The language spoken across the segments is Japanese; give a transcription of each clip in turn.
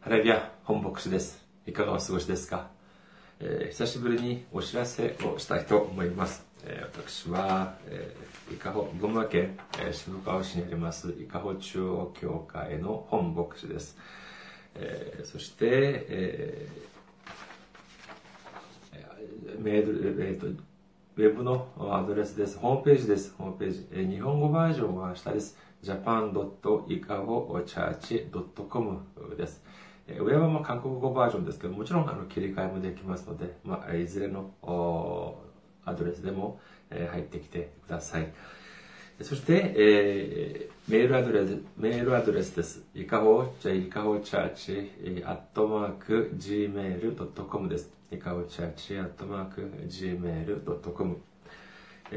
ハレルヤ本牧師です。いかがお過ごしですか、えー久しぶりにお知らせをしたいと思います。えー私は、えー、伊香保、群馬県、えー渋川市にあります、伊香保中央教会の本牧師です。えーそして、えーメール、えーと、ウェブのアドレスです。ホームページです。ホームページ。えー日本語バージョンは下です。japan.ikaho.church.com です。上はまあ韓国語バージョンですけど、もちろんあの切り替えもできますので、まあ、いずれのアドレスでも、入ってきてください。そして、えーメールアドレス、メールアドレスです。いかほ、じゃあ、いかほチャーチ、アットマーク、gmail.com です。いかほチャーチ、アットマーク、gmail.com。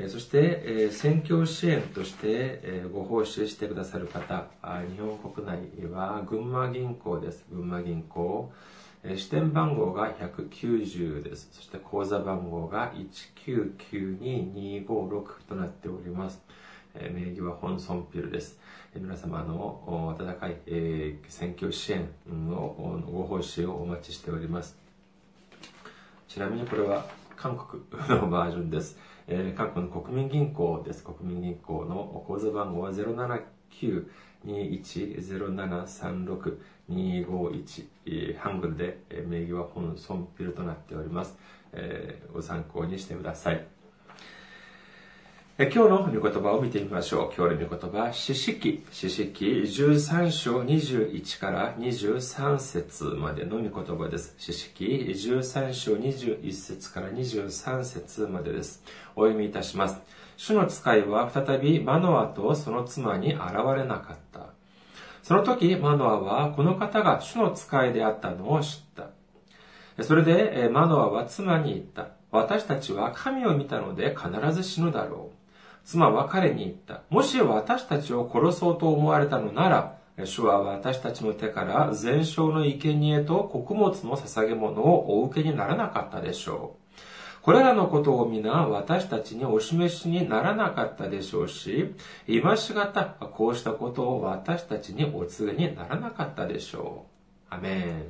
そして、選挙支援として、ご奉仕してくださる方、日本国内は群馬銀行です。群馬銀行。支店番号が190です。そして口座番号が1992256となっております。名義は本村ピルです。皆様の温かい、選挙支援のご奉仕をお待ちしております。ちなみにこれは韓国のバージョンです。えー韓国の国民銀行です。国民銀行の口座番号は079-210736-251、えーハングルで、えー名義は本尊ピルとなっております。えーご参考にしてください。今日の御言葉を見てみましょう。今日の御言葉、四式、四式13章21から23節までの御言葉です。四式13章21節から23節までです。お読みいたします。主の使いは再びマノアとその妻に現れなかった。その時、マノアはこの方が主の使いであったのを知った。それで、マノアは妻に言った。私たちは神を見たので必ず死ぬだろう。妻は彼に言った。もし私たちを殺そうと思われたのなら、主は私たちの手から全焼の生贄と穀物の捧げ物をお受けにならなかったでしょう。これらのことを皆私たちにお示しにならなかったでしょうし、今しがたこうしたことを私たちにお告げにならなかったでしょう。アメン。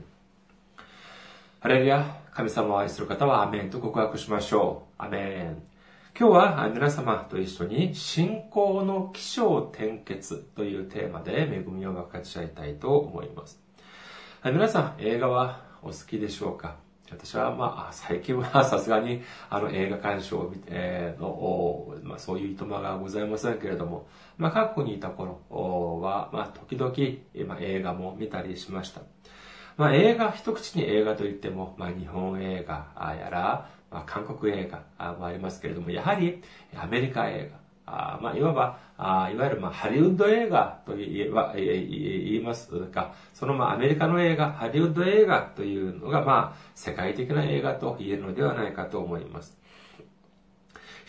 ハレルヤ、神様を愛する方はアメンと告白しましょう。アメン。今日は皆様と一緒に信仰の起承転結というテーマで恵みを分かち合いたいと思います。皆さん、映画はお好きでしょうか？私は、まあ、最近はさすがに、あの、映画鑑賞を、えの、まあ、そういういとまがございませんけれども、まあ、韓国にいた頃は、まあ、時々、まあ、映画も見たりしました。まあ、映画、一口に映画といっても、まあ、日本映画やら、まあ、韓国映画もありますけれども、やはりアメリカ映画、あまあ、いわば、あいわゆる、まあ、ハリウッド映画と言えば言いますか、その、まあ、アメリカの映画、ハリウッド映画というのが、まあ、世界的な映画と言えるのではないかと思います。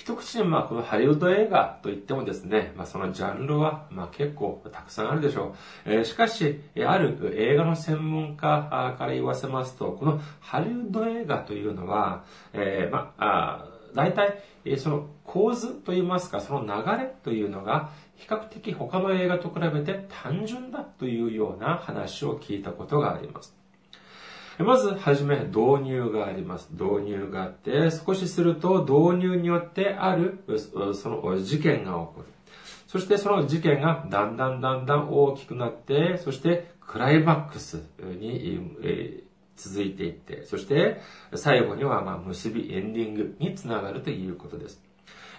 一口にまあこのハリウッド映画といってもですね、まあそのジャンルはまあ結構たくさんあるでしょう。えーしかし、ある映画の専門家から言わせますと、このハリウッド映画というのは、えーまあ、大体、その構図といいますか、その流れというのが、比較的他の映画と比べて単純だというような話を聞いたことがあります。まずはじめ導入があります。導入があって、少しすると導入によってあるその事件が起こる。そしてその事件がだんだんだんだん大きくなって、そしてクライマックスに、え続いていって、そして最後にはまあ結びエンディングにつながるということです。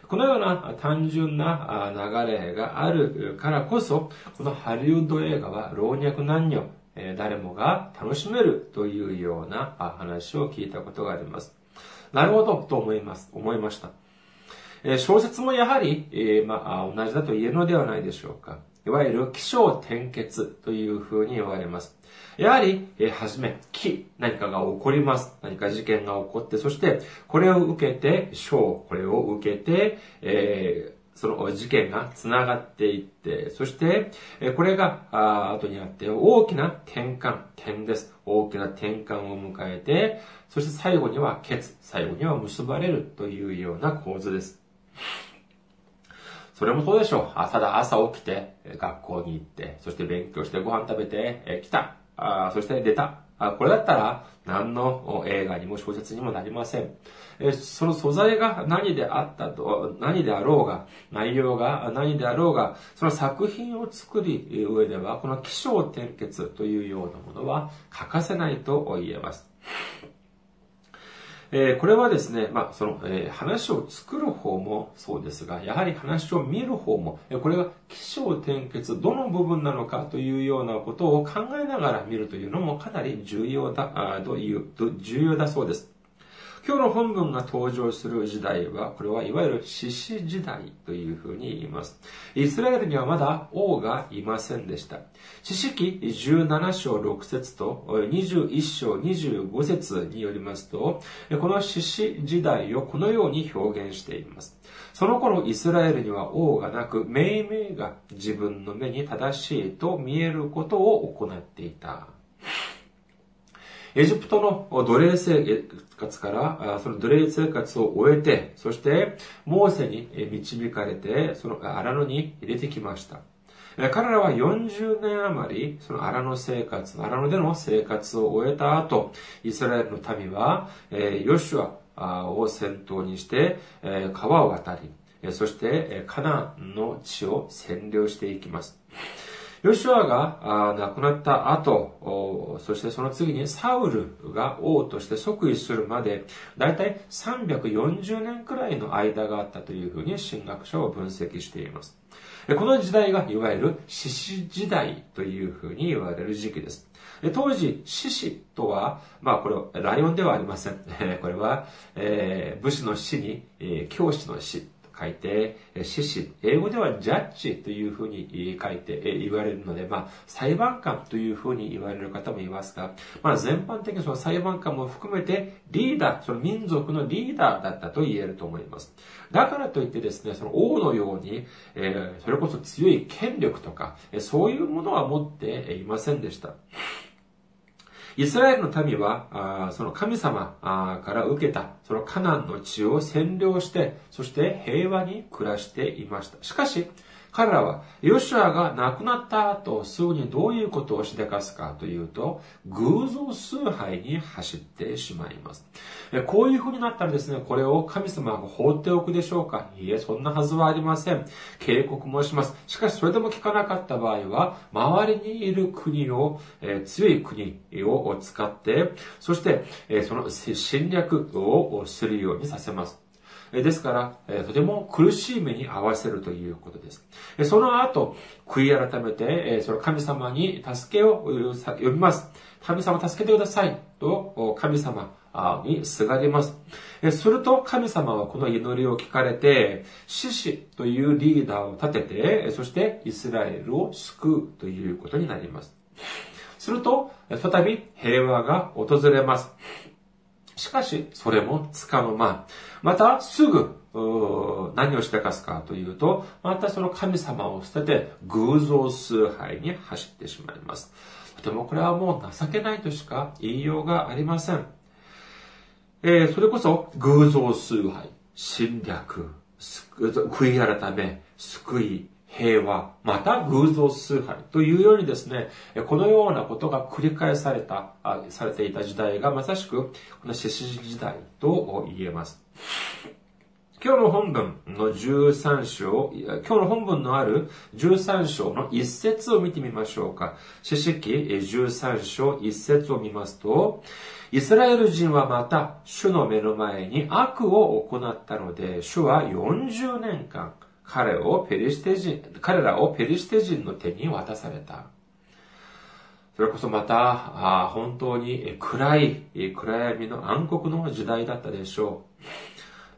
このような単純な流れがあるからこそ、このハリウッド映画は老若男女、え誰もが楽しめるというような話を聞いたことがあります。なるほど、と思います、思いました。え小説もやはり、えまあ、同じだと言えるのではないでしょうか。いわゆる起承転結というふうに言われます。やはり、えはじめ、起、何かが起こります。何か事件が起こって、そして、これを受けて、小、これを受けて、えーその事件が繋がっていって、そして、これが、後にあって、大きな転換、点です。大きな転換を迎えて、そして最後には結、最後には結ばれるというような構図です。それもそうでしょう。あただ朝起きて、学校に行って、そして勉強してご飯食べて、来た。あそして出た。あこれだったら何の映画にも小説にもなりません。えその素材が何であったと、何であろうが、内容が何であろうが、その作品を作り上では、この気象転結というようなものは欠かせないと言えます。えー、これはですね、まあ、その、えー、話を作る方もそうですが、やはり話を見る方も、えー、これが起承転結、どの部分なのかというようなことを考えながら見るというのもかなり重要だ、あという、重要だそうです。今日の本文が登場する時代は、これはいわゆる獅子時代というふうに言います。イスラエルにはまだ王がいませんでした。知識17章6節と21章25節によりますと、この獅子時代をこのように表現しています。その頃イスラエルには王がなく、命名が自分の目に正しいと見えることを行っていた。エジプトの奴隷生活から、その奴隷生活を終えて、そして、モーセに導かれて、その荒野に出てきました。彼らは40年余り、その荒野生活、荒野での生活を終えた後、イスラエルの民は、ヨシュアを先頭にして、川を渡り、そしてカナンの地を占領していきます。ヨシュアが亡くなった後、そしてその次にサウルが王として即位するまで、だいたい340年くらいの間があったというふうに神学者は分析しています。この時代がいわゆる獅子時代というふうに言われる時期です。当時、獅子とは、まあこれは、ライオンではありません。これは、えー、武士の死に、えー、教師の死書いて、獅子、英語ではジャッジというふうに書いて言われるので、まあ、裁判官というふうに言われる方もいますが、まあ、全般的にその裁判官も含めてリーダー、その民族のリーダーだったと言えると思います。だからといってですね、その王のように、えー、それこそ強い権力とか、そういうものは持っていませんでした。イスラエルの民は、その神様から受けた、そのカナンの地を占領して、そして平和に暮らしていました。しかし、彼らは、ヨシュアが亡くなった後、すぐにどういうことをしでかすかというと、偶像崇拝に走ってしまいます。こういう風になったらですね、これを神様が放っておくでしょうか？いいえ、そんなはずはありません。警告もします。しかし、それでも聞かなかった場合は、周りにいる国を、え強い国を使って、そして、えその侵略をするようにさせます。ですから、とても苦しい目に合わせるということです。その後、悔い改めて、その神様に助けを呼びます。神様助けてください。と、神様にすがります。すると神様はこの祈りを聞かれて、獅子というリーダーを立てて、そしてイスラエルを救うということになります。すると、再び平和が訪れます。しかし、それもつかの間。また、すぐ、何をしてかすかというと、またその神様を捨てて偶像崇拝に走ってしまいます。とてもこれはもう情けないとしか言いようがありません。えー、それこそ偶像崇拝、侵略、悔い改め、救い、平和、また偶像崇拝というようにですね、このようなことが繰り返された、されていた時代がまさしく、この獅子時代と言えます。今日の本文の13章、今日の本文のある13章の一節を見てみましょうか。四式13章一節を見ますと、イスラエル人はまた主の目の前に悪を行ったので、主は40年間、彼をペリシテ人、彼らをペリシテ人の手に渡された。それこそまた、本当に暗い、暗闇の暗黒の時代だったでしょ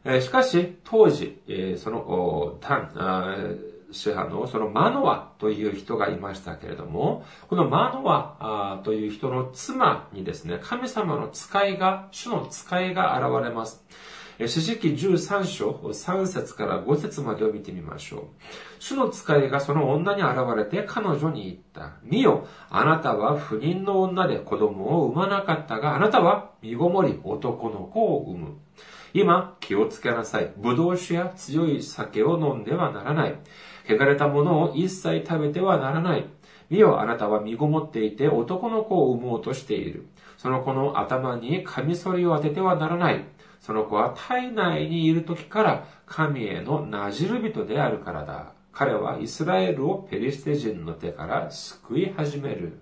う。しかし、当時、その、支派のそのマノアという人がいましたけれども、このマノアという人の妻にですね、神様の使いが、主の使いが現れます。四式13章3節から5節までを見てみましょう。主の使いがその女に現れて彼女に言った。見よ、あなたは不妊の女で子供を産まなかったが、あなたは身ごもり男の子を産む。今、気をつけなさい。葡萄酒や強い酒を飲んではならない。汚れたものを一切食べてはならない。見よ、あなたは身ごもっていて男の子を産もうとしている。その子の頭にカミソリを当ててはならない。その子は体内にいる時から神へのなじる人であるからだ。彼はイスラエルをペリシテ人の手から救い始める。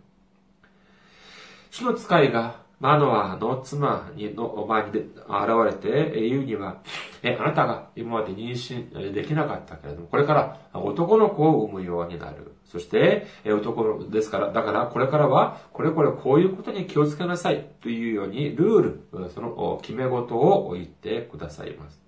主の使いがマノアの妻にの前に現れて言うには、え、あなたが今まで妊娠できなかったけれども、これから男の子を産むようになる。そして、男ですから、だからこれからは、これこれこういうことに気をつけなさいというように、ルール、その決め事を言ってくださいます。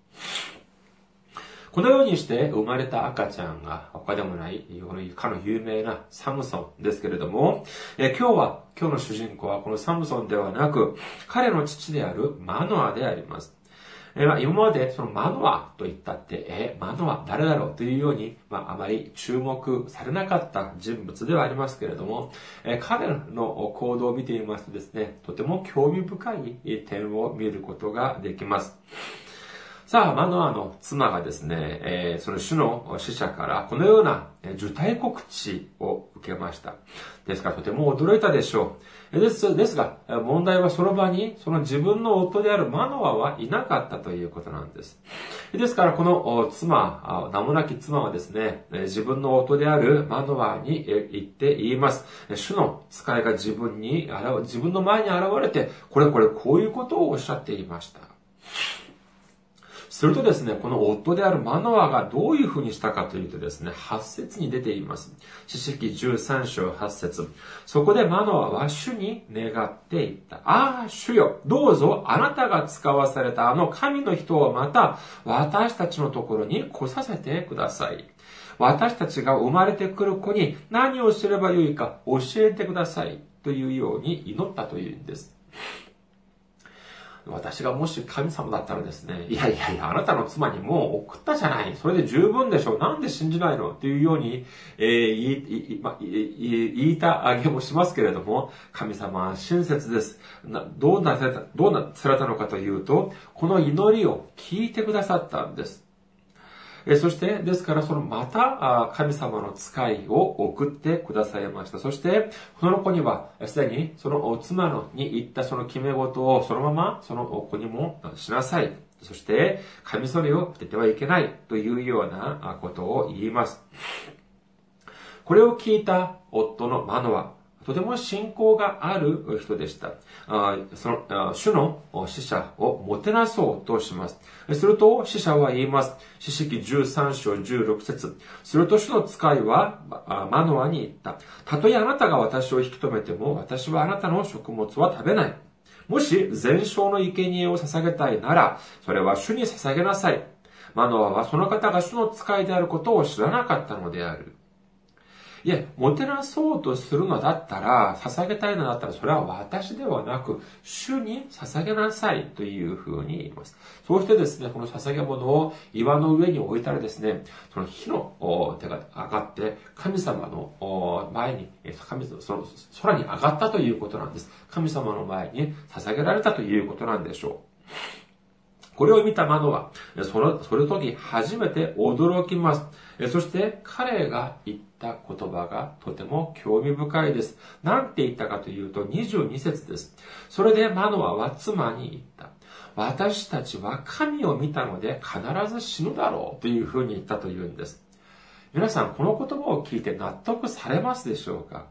このようにして生まれた赤ちゃんが他でもない、かの有名なサムソンですけれども、え今日は、今日の主人公はこのサムソンではなく、彼の父であるマノアであります。え今までそのマノアと言ったって、え、マノア誰だろうというように、まあ、あまり注目されなかった人物ではありますけれども、え彼の行動を見てみますとですね、とても興味深い点を見ることができます。さあ、マノアの妻がですね、えー、その主の使者からこのような受胎告知を受けました。ですからとても驚いたでしょう。ですですが、問題はその場にその自分の夫であるマノアはいなかったということなんです。ですからこの妻、名もなき妻はですね、自分の夫であるマノアに言って言います。主の使いが自分に、自分の前に現れて、これこれこういうことをおっしゃっていました。するとですね、この夫であるマノアがどういうふうにしたかというとですね、8節に出ています。四式13章8節そこでマノアは主に願っていった。ああ、主よ、どうぞあなたが使わされたあの神の人をまた私たちのところに来させてください。私たちが生まれてくる子に何をすればよいか教えてください。というように祈ったというんです。私がもし神様だったらですね、いやいやいや、あなたの妻にもう送ったじゃない。それで十分でしょう。なんで信じないの？っていうように、えー、言い、ま、言いたあげもしますけれども、神様は親切です。どうなされた、どうなされたのかというと、この祈りを聞いてくださったんです。そして、ですからそのまた神様の使いを送ってくださいました。そして、その子には、すでにその妻のに言ったその決め事をそのままその子にもしなさい。そして、カミソリを捨ててはいけないというようなことを言います。これを聞いた夫のマノは、とても信仰がある人でした。その、主の死者をもてなそうとします。すると、死者は言います。四式13章16節すると主の使いは、マノアに言った。たとえあなたが私を引き止めても、私はあなたの食物は食べない。もし、全焼の生贄を捧げたいなら、それは主に捧げなさい。マノアはその方が主の使いであることを知らなかったのである。いや、もてなそうとするのだったら、捧げたいのだったら、それは私ではなく、主に捧げなさいというふうに言います。そうしてですね、この捧げ物を岩の上に置いたらですね、その火の手が上がって、神様の前に、神その空に上がったということなんです。神様の前に捧げられたということなんでしょう。これを見たマノは、その、その時初めて驚きます。そして彼が言った言葉がとても興味深いです。何て言ったかというと22節です。それでマノアは妻に言った。私たちは神を見たので必ず死ぬだろうというふうに言ったというんです。皆さんこの言葉を聞いて納得されますでしょうか？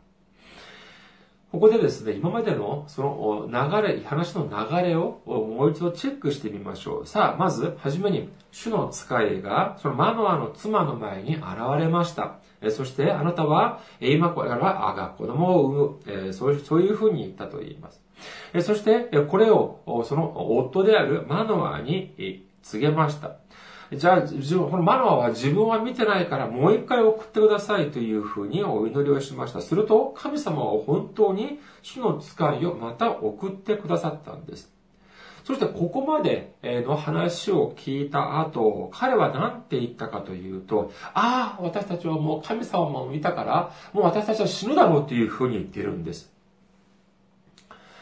ここでですね、今までのその流れ、話の流れをもう一度チェックしてみましょう。さあ、まず、はじめに、主の使いが、そのマノアの妻の前に現れました。えそして、あなたは、今から、あが子供を産む。そう、そういうふうに言ったと言います。えそして、これを、その夫であるマノアに告げました。じゃあ、自分このマノアは自分は見てないからもう一回送ってくださいというふうにお祈りをしました。すると、神様は本当に主の使いをまた送ってくださったんです。そしてここまでの話を聞いた後、彼は何て言ったかというと、ああ、私たちはもう神様も見たから、もう私たちは死ぬだろうというふうに言ってるんです。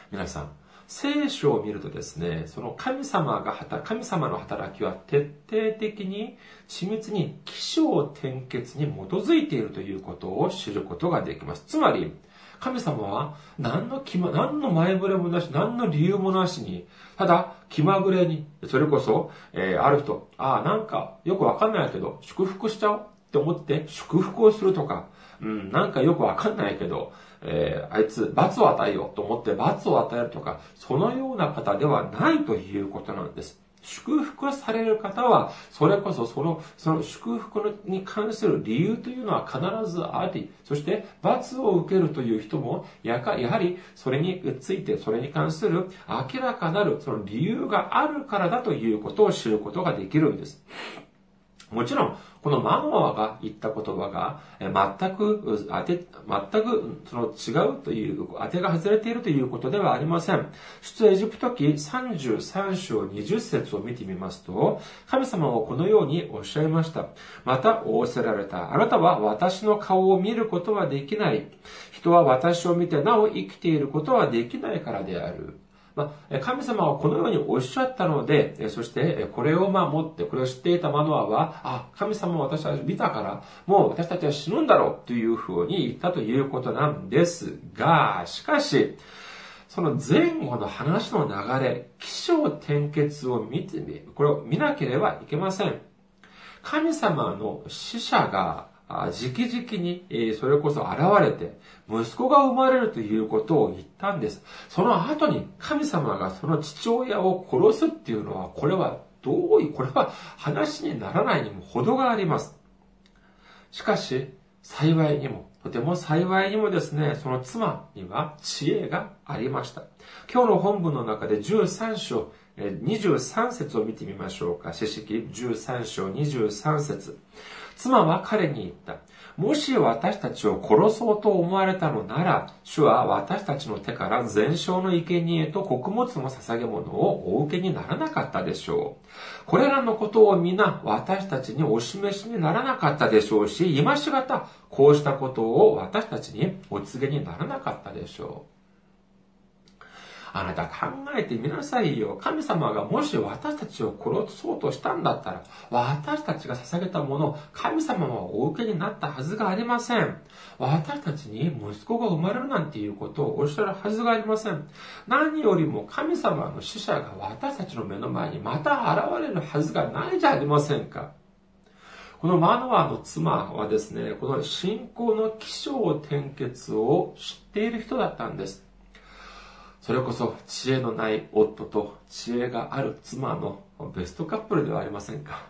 皆さん、聖書を見るとですね、その神様が神様の働きは徹底的に緻密に起承転結に基づいているということを知ることができます。つまり、神様は何の気ま、何の前触れもなし、何の理由もなしに、ただ気まぐれに、それこそ、えー、ある人、ああ、なんかよくわかんないけど、祝福しちゃおうって思って祝福をするとか、うん、なんかよくわかんないけど、えー、あいつ罰を与えようと思って罰を与えるとか、そのような方ではないということなんです。祝福される方は、それこそその、その祝福に関する理由というのは必ずあり、そして罰を受けるという人も、やか、やはりそれについて、それに関する明らかなるその理由があるからだということを知ることができるんです。もちろん、このマノアが言った言葉が、全く、当て、全く、その違うという、当てが外れているということではありません。出エジプト記33章20節を見てみますと、神様はこのようにおっしゃいました。また仰せられた。あなたは私の顔を見ることはできない。人は私を見てなお生きていることはできないからである。まあ、神様はこのようにおっしゃったので、そしてこれをま持って、これを知っていたマノアは、あ、神様は私は見たから、もう私たちは死ぬんだろうというふうに言ったということなんですが、しかし、その前後の話の流れ、気象転結を見てみ、これを見なければいけません。神様の死者が直々に、それこそ現れて、息子が生まれるということを言ったんです。その後に神様がその父親を殺すっていうのは、これはどうい、これは話にならないにも程があります。しかし、幸いにも、とても幸いにもですね、その妻には知恵がありました。今日の本文の中で13章、23節を見てみましょうか。詩式13章23節妻は彼に言った。もし私たちを殺そうと思われたのなら、主は私たちの手から全焼の生贄と穀物の捧げ物をお受けにならなかったでしょう。これらのことを皆私たちにお示しにならなかったでしょうし、今しがたこうしたことを私たちにお告げにならなかったでしょう。あなた考えてみなさいよ。神様がもし私たちを殺そうとしたんだったら、私たちが捧げたもの、神様はお受けになったはずがありません。私たちに息子が生まれるなんていうことをおっしゃるはずがありません。何よりも神様の死者が私たちの目の前にまた現れるはずがないじゃありませんか。このマノアの妻はですね、この信仰の起承転結を知っている人だったんです。それこそ知恵のない夫と知恵がある妻のベストカップルではありませんか？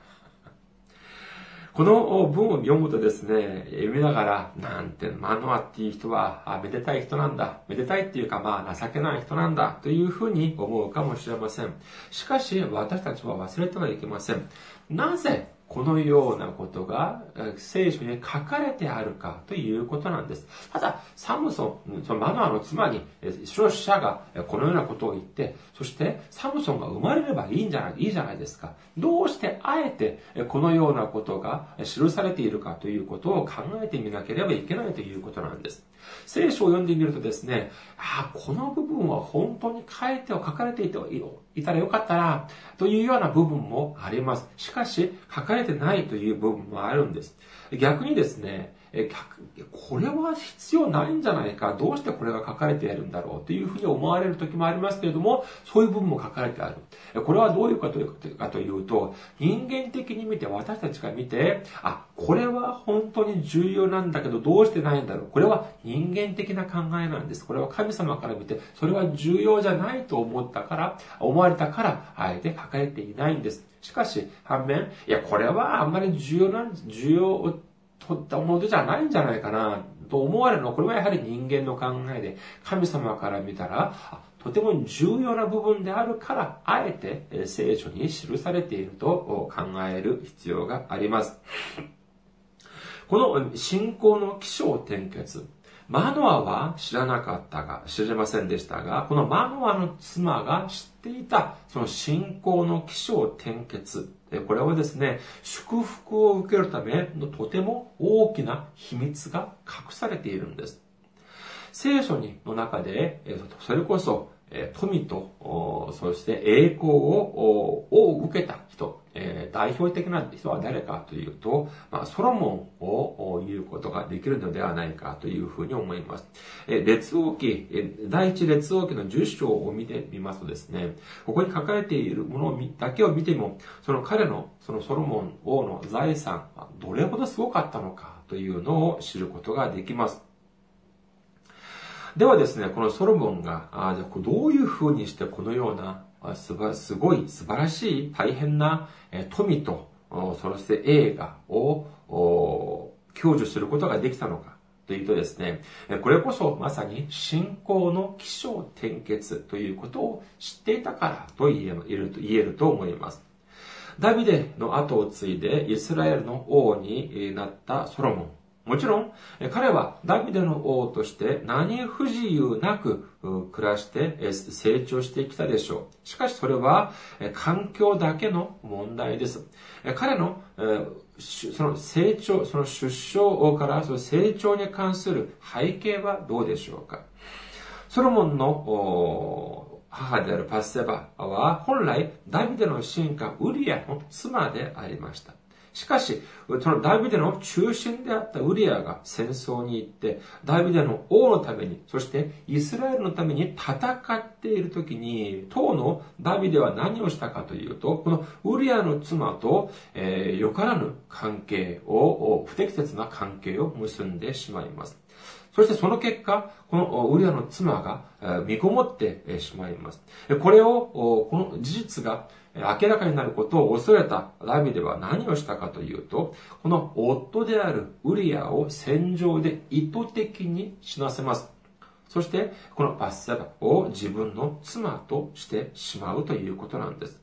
この文を読むとですね、読みながら、なんて、マノアっていう人は、めでたい人なんだ。めでたいっていうか、まあ、情けない人なんだ。というふうに思うかもしれません。しかし、私たちは忘れてはいけません。なぜ、このようなことが聖書に書かれてあるかということなんです。ただ、サムソン、そのマノアの妻に、消費者がこのようなことを言って、そしてサムソンが生まれればいいんじゃない、いいじゃないですか。どうしてあえてこのようなことが記されているかということを考えてみなければいけないということなんです。聖書を読んでみるとですね、ああ、この部分は本当に書いてを書かれていていたらよかったな、というような部分もあります。しかし、書かれてないという部分もあるんです。逆にですね、え、これは必要ないんじゃないか、どうしてこれが書かれているんだろうというふうに思われる時もありますけれども、そういう部分も書かれてある。これはどういうかというかというと、人間的に見て、私たちが見て、あ、これは本当に重要なんだけど、どうしてないんだろう。これは人間的な考えなんです。これは神様から見て、それは重要じゃないと思ったから、思われたから、あえて書かれていないんです。しかし、反面、いや、これはあんまり重要なん、重要とったものじゃないんじゃないかな、と思われるのは、これはやはり人間の考えで、神様から見たら、とても重要な部分であるから、あえて聖書に記されていると考える必要があります。この信仰の起承転結、マノアは知らなかったが、知りませんでしたが、このマノアの妻が知っていた、その信仰の起承転結、これはですね、祝福を受けるためのとても大きな秘密が隠されているんです。聖書の中で、それこそ、富と、そして栄光をを受けた人、代表的な人は誰かというと、まあ、ソロモンを言うことができるのではないかというふうに思います。列王記、第一列王記の10章を見てみますとですね、ここに書かれているものだけを見ても、その彼の、そのソロモン王の財産どれほどすごかったのかというのを知ることができます。ではですね、このソロモンが、あじゃどういうふうにしてこのような、すばすごい素晴らしい大変な富と、そして映画を享受することができたのかというとですね、これこそまさに信仰の起承転結ということを知っていたからと言えると言えると思います。ダビデの後を継いでイスラエルの王になったソロモン。もちろん、彼はダビデの王として何不自由なく暮らして成長してきたでしょう。しかしそれは環境だけの問題です。彼のその成長、その出生からその成長に関する背景はどうでしょうか。ソロモンの母であるパッセバは本来ダビデの進化ウリアの妻でありました。しかし、そのダビデの中心であったウリアが戦争に行って、ダビデの王のために、そしてイスラエルのために戦っている時に、当のダビデは何をしたかというと、このウリアの妻と、えー、よからぬ関係を、不適切な関係を結んでしまいます。そしてその結果、このウリアの妻が見こもってしまいます。これを、この事実が明らかになることを恐れたラビデは何をしたかというと、この夫であるウリアを戦場で意図的に死なせます。そして、このバッセバを自分の妻としてしまうということなんです。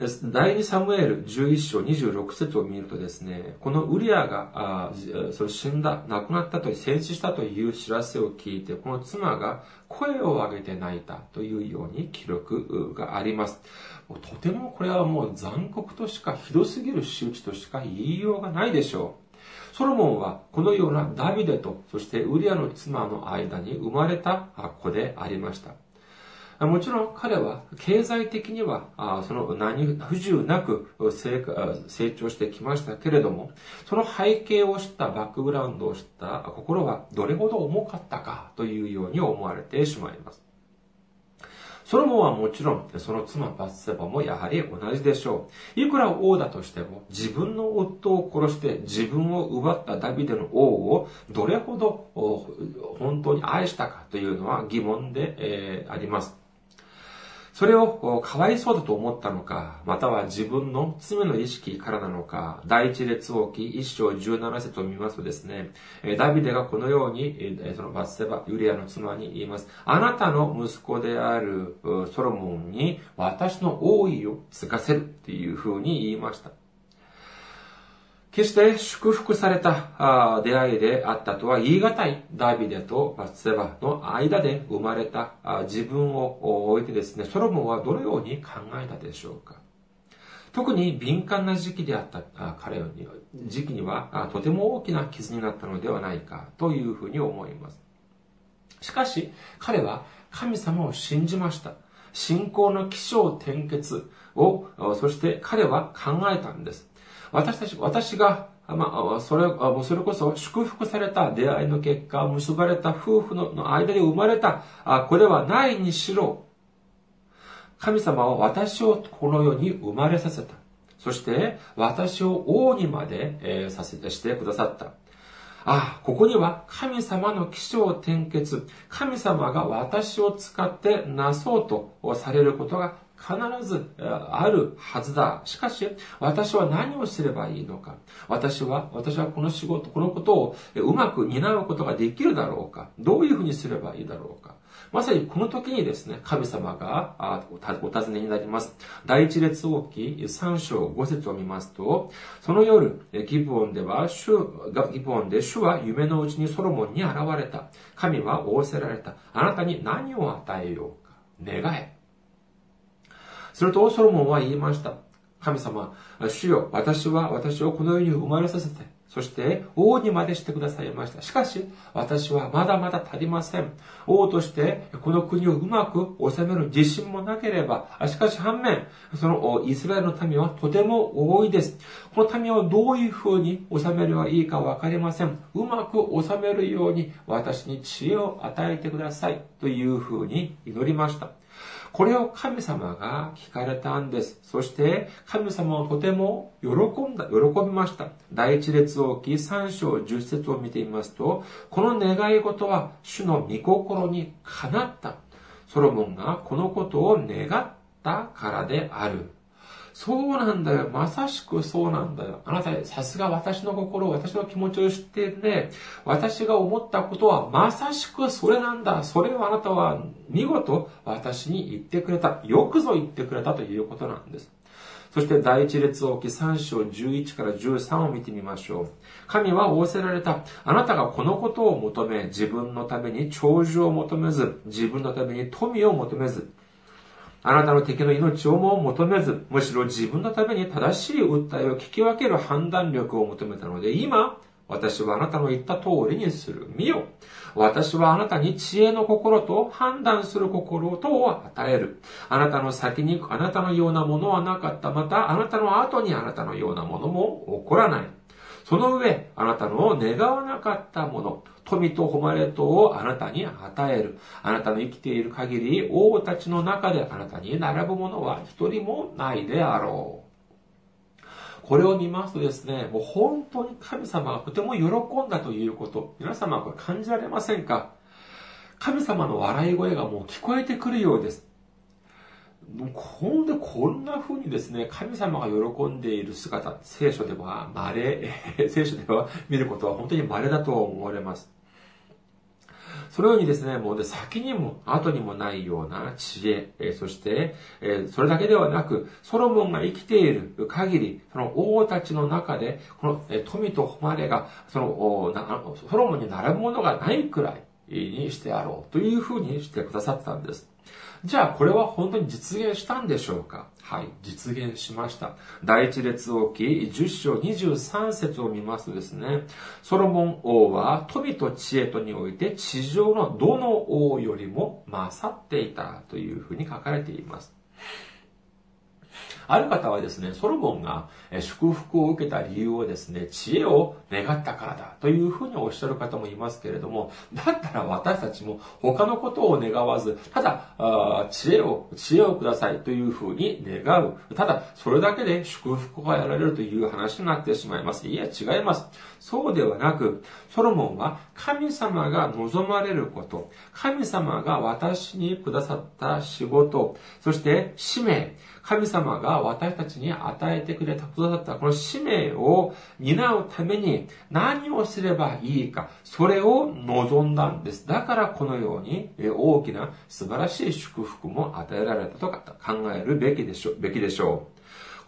第2サムエル11章26節を見るとですね、このウリアが、それ死んだ、亡くなったと、戦死したという知らせを聞いて、この妻が声を上げて泣いたというように記録があります。とてもこれはもう残酷としか、ひどすぎる仕打ちとしか言いようがないでしょう。ソロモンはこのようなダビデと、そしてウリアの妻の間に生まれた子でありました。もちろん彼は経済的にはその何不自由なく成長してきましたけれども、その背景を知ったバックグラウンドを知った心はどれほど重かったかというように思われてしまいます。ソロモンはもちろん、その妻バッセバもやはり同じでしょう。いくら王だとしても、自分の夫を殺して自分を奪ったダビデの王をどれほど本当に愛したかというのは疑問で、えー、あります。それをかわいそうだと思ったのか、または自分の罪の意識からなのか、第一列王記一章十七節を見ますとですね、ダビデがこのように、そのバッセバ、ユリアの妻に言います。あなたの息子であるソロモンに私の王位を継がせるっていうふうに言いました。決して祝福された出会いであったとは言い難いダビデとバツセバの間で生まれた自分を置いてですね、ソロモンはどのように考えたでしょうか特に敏感な時期であった彼に時期にはとても大きな傷になったのではないかというふうに思います。しかし彼は神様を信じました。信仰の起承転結を、そして彼は考えたんです。私たち、私が、まあ、それ、それこそ祝福された出会いの結果、結ばれた夫婦の間で生まれた、これはないにしろ、神様は私をこの世に生まれさせた。そして、私を王にまで、えー、させてしてくださった。ああ、ここには神様の起承転結、神様が私を使ってなそうとされることが必ずあるはずだ。しかし、私は何をすればいいのか。私は、私はこの仕事、このことをうまく担うことができるだろうか。どういうふうにすればいいだろうか。まさにこの時にですね、神様がお尋ねになります。第一列王記3章5節を見ますと、その夜、ギブオンでは、主が、ギブオンで主は夢のうちにソロモンに現れた。神は仰せられた。あなたに何を与えようか。願え。するとソロモンは言いました。神様、主よ、私は私をこの世に生まれさせて、そして王にまでしてくださいました。しかし、私はまだまだ足りません。王としてこの国をうまく治める自信もなければ、しかし反面、そのイスラエルの民はとても多いです。この民をどういう風に治めればいいかわかりません。うまく治めるように私に知恵を与えてください。という風に祈りました。これを神様が聞かれたんです。そして神様はとても喜んだ、喜びました。第一列王記三章十節を見てみますと、この願い事は主の御心にかなった。ソロモンがこのことを願ったからである。そうなんだよ。まさしくそうなんだよ。あなた、さすが私の心、私の気持ちを知っているね。私が思ったことはまさしくそれなんだ。それをあなたは見事私に言ってくれた。よくぞ言ってくれたということなんです。そして第一列王記3章11から13を見てみましょう。神は仰せられた。あなたがこのことを求め、自分のために長寿を求めず、自分のために富を求めず、あなたの敵の命をも求めず、むしろ自分のために正しい訴えを聞き分ける判断力を求めたので、今、私はあなたの言った通りにする。見よ。私はあなたに知恵の心と判断する心とを与える。あなたの先にあなたのようなものはなかった。また、あなたの後にあなたのようなものも起こらない。その上、あなたの願わなかったもの、富と誉れとをあなたに与える。あなたの生きている限り、王たちの中であなたに並ぶものは一人もないであろう。これを見ますとですね、もう本当に神様がとても喜んだということ、皆様はこれ感じられませんか？神様の笑い声がもう聞こえてくるようです。ほんでこんな風にですね、神様が喜んでいる姿、聖書では稀、聖書では見ることは本当に稀だと思われます。そのようにですね、もうで先にも後にもないような知恵、えそして、えそれだけではなく、ソロモンが生きている限り、その王たちの中で、この、え富と誉れが、その、ソロモンに並ぶものがないくらいにしてやろうというふうにしてくださったんです。じゃあこれは本当に実現したんでしょうか？はい、実現しました。第一列王記10章23節を見ますとですね、ソロモン王は富と知恵とにおいて地上のどの王よりも勝っていたというふうに書かれています。ある方はですね、ソロモンが祝福を受けた理由をですね、知恵を願ったからだというふうにおっしゃる方もいますけれども、だったら私たちも他のことを願わず、ただ、知恵を、知恵をくださいというふうに願う。ただ、それだけで祝福が得られるという話になってしまいます。いや、違います。そうではなく、ソロモンは神様が望まれること、神様が私にくださった仕事、そして使命、神様が私たちに与えてくれたことだったこの使命を担うために何をすればいいか、それを望んだんです。だからこのように大きな素晴らしい祝福も与えられたと考えるべきでしょう。べきでしょう。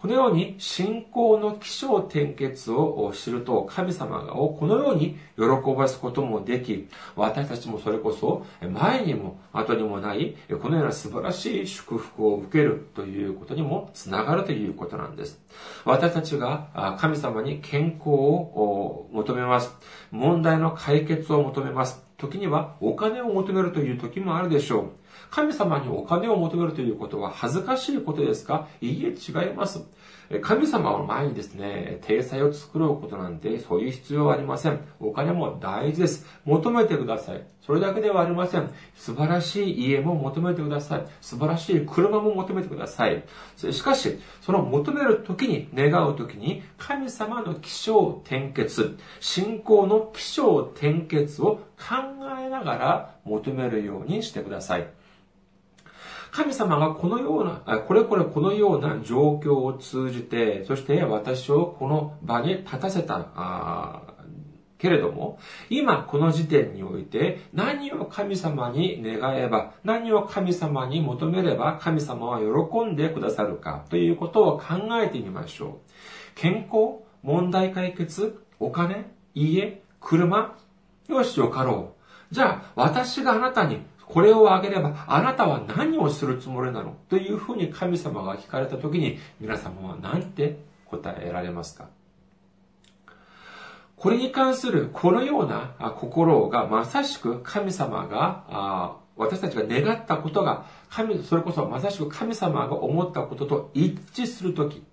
このように信仰の起承転結を知ると神様をこのように喜ばすこともでき、私たちもそれこそ前にも後にもないこのような素晴らしい祝福を受けるということにもつながるということなんです。私たちが神様に健康を求めます。問題の解決を求めます。時にはお金を求めるという時もあるでしょう。神様にお金を求めるということは恥ずかしいことですか？いいえ、違います。神様の前にですね、体裁を作ろうことなんて、そういう必要はありません。お金も大事です。求めてください。それだけではありません。素晴らしい家も求めてください。素晴らしい車も求めてください。しかし、その求めるときに、願うときに、神様の起承転結、信仰の起承転結を考えながら求めるようにしてください。神様がこのような、これこれこのような状況を通じて、そして私をこの場に立たせた、けれども、今この時点において何を神様に願えば、何を神様に求めれば神様は喜んでくださるかということを考えてみましょう。健康、問題解決、お金、家、車、よしよかろう。じゃあ、私があなたにこれをあげれば、あなたは何をするつもりなの？というふうに神様が聞かれたときに、皆様は何て答えられますか？これに関するこのような心がまさしく神様が、私たちが願ったことが、神、それこそまさしく神様が思ったことと一致するとき、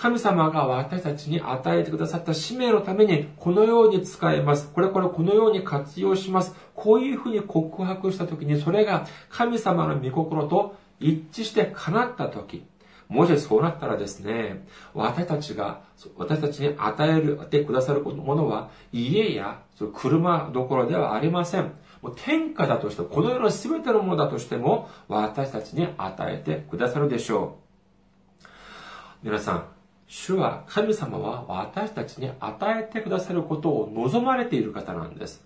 神様が私たちに与えてくださった使命のためにこのように使えます。これこれこのように活用します。こういうふうに告白したときにそれが神様の御心と一致して叶ったとき、もしそうなったらですね、私たちが、私たちに与える、てくださるものは、家や車どころではありません。もう天下だとして、この世の全てのものだとしても、私たちに与えてくださるでしょう。皆さん、主は、神様は私たちに与えてくださることを望まれている方なんです。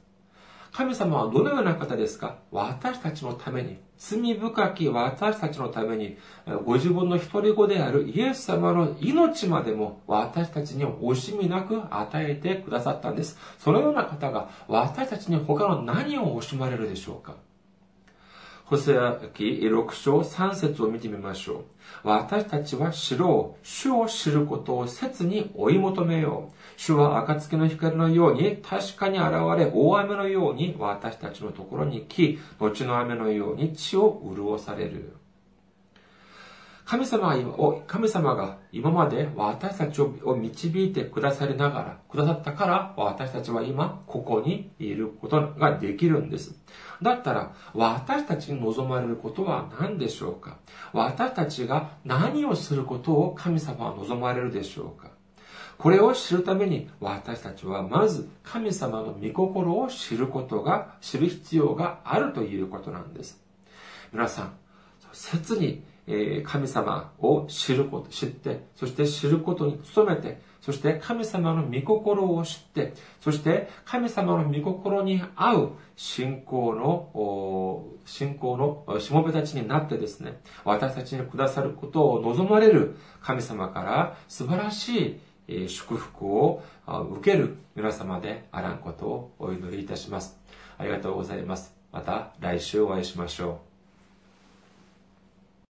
神様はどのような方ですか？私たちのために、罪深き私たちのために、ご自分の一人子であるイエス様の命までも私たちに惜しみなく与えてくださったんです。そのような方が私たちに他の何を惜しまれるでしょうか？ホセア記6章3節を見てみましょう。私たちは知ろう。主を知ることを切に追い求めよう。主は暁の光のように確かに現れ、大雨のように私たちのところに来、後の雨のように地を潤される。神様が今、神様が今まで私たちを導いてくださりながら、くださったから私たちは今ここにいることができるんです。だったら私たちに望まれることは何でしょうか？私たちが何をすることを神様は望まれるでしょうか？これを知るために私たちはまず神様の御心を知ることが、知る必要があるということなんです。皆さん、切に神様を知ること、知って、そして知ることに努めて、そして神様の御心を知って、そして神様の御心に合う信仰の、信仰のしもべたちになってですね、私たちにくださることを望まれる神様から素晴らしい祝福を受ける皆様であらんことをお祈りいたします。ありがとうございます。また来週お会いしましょう。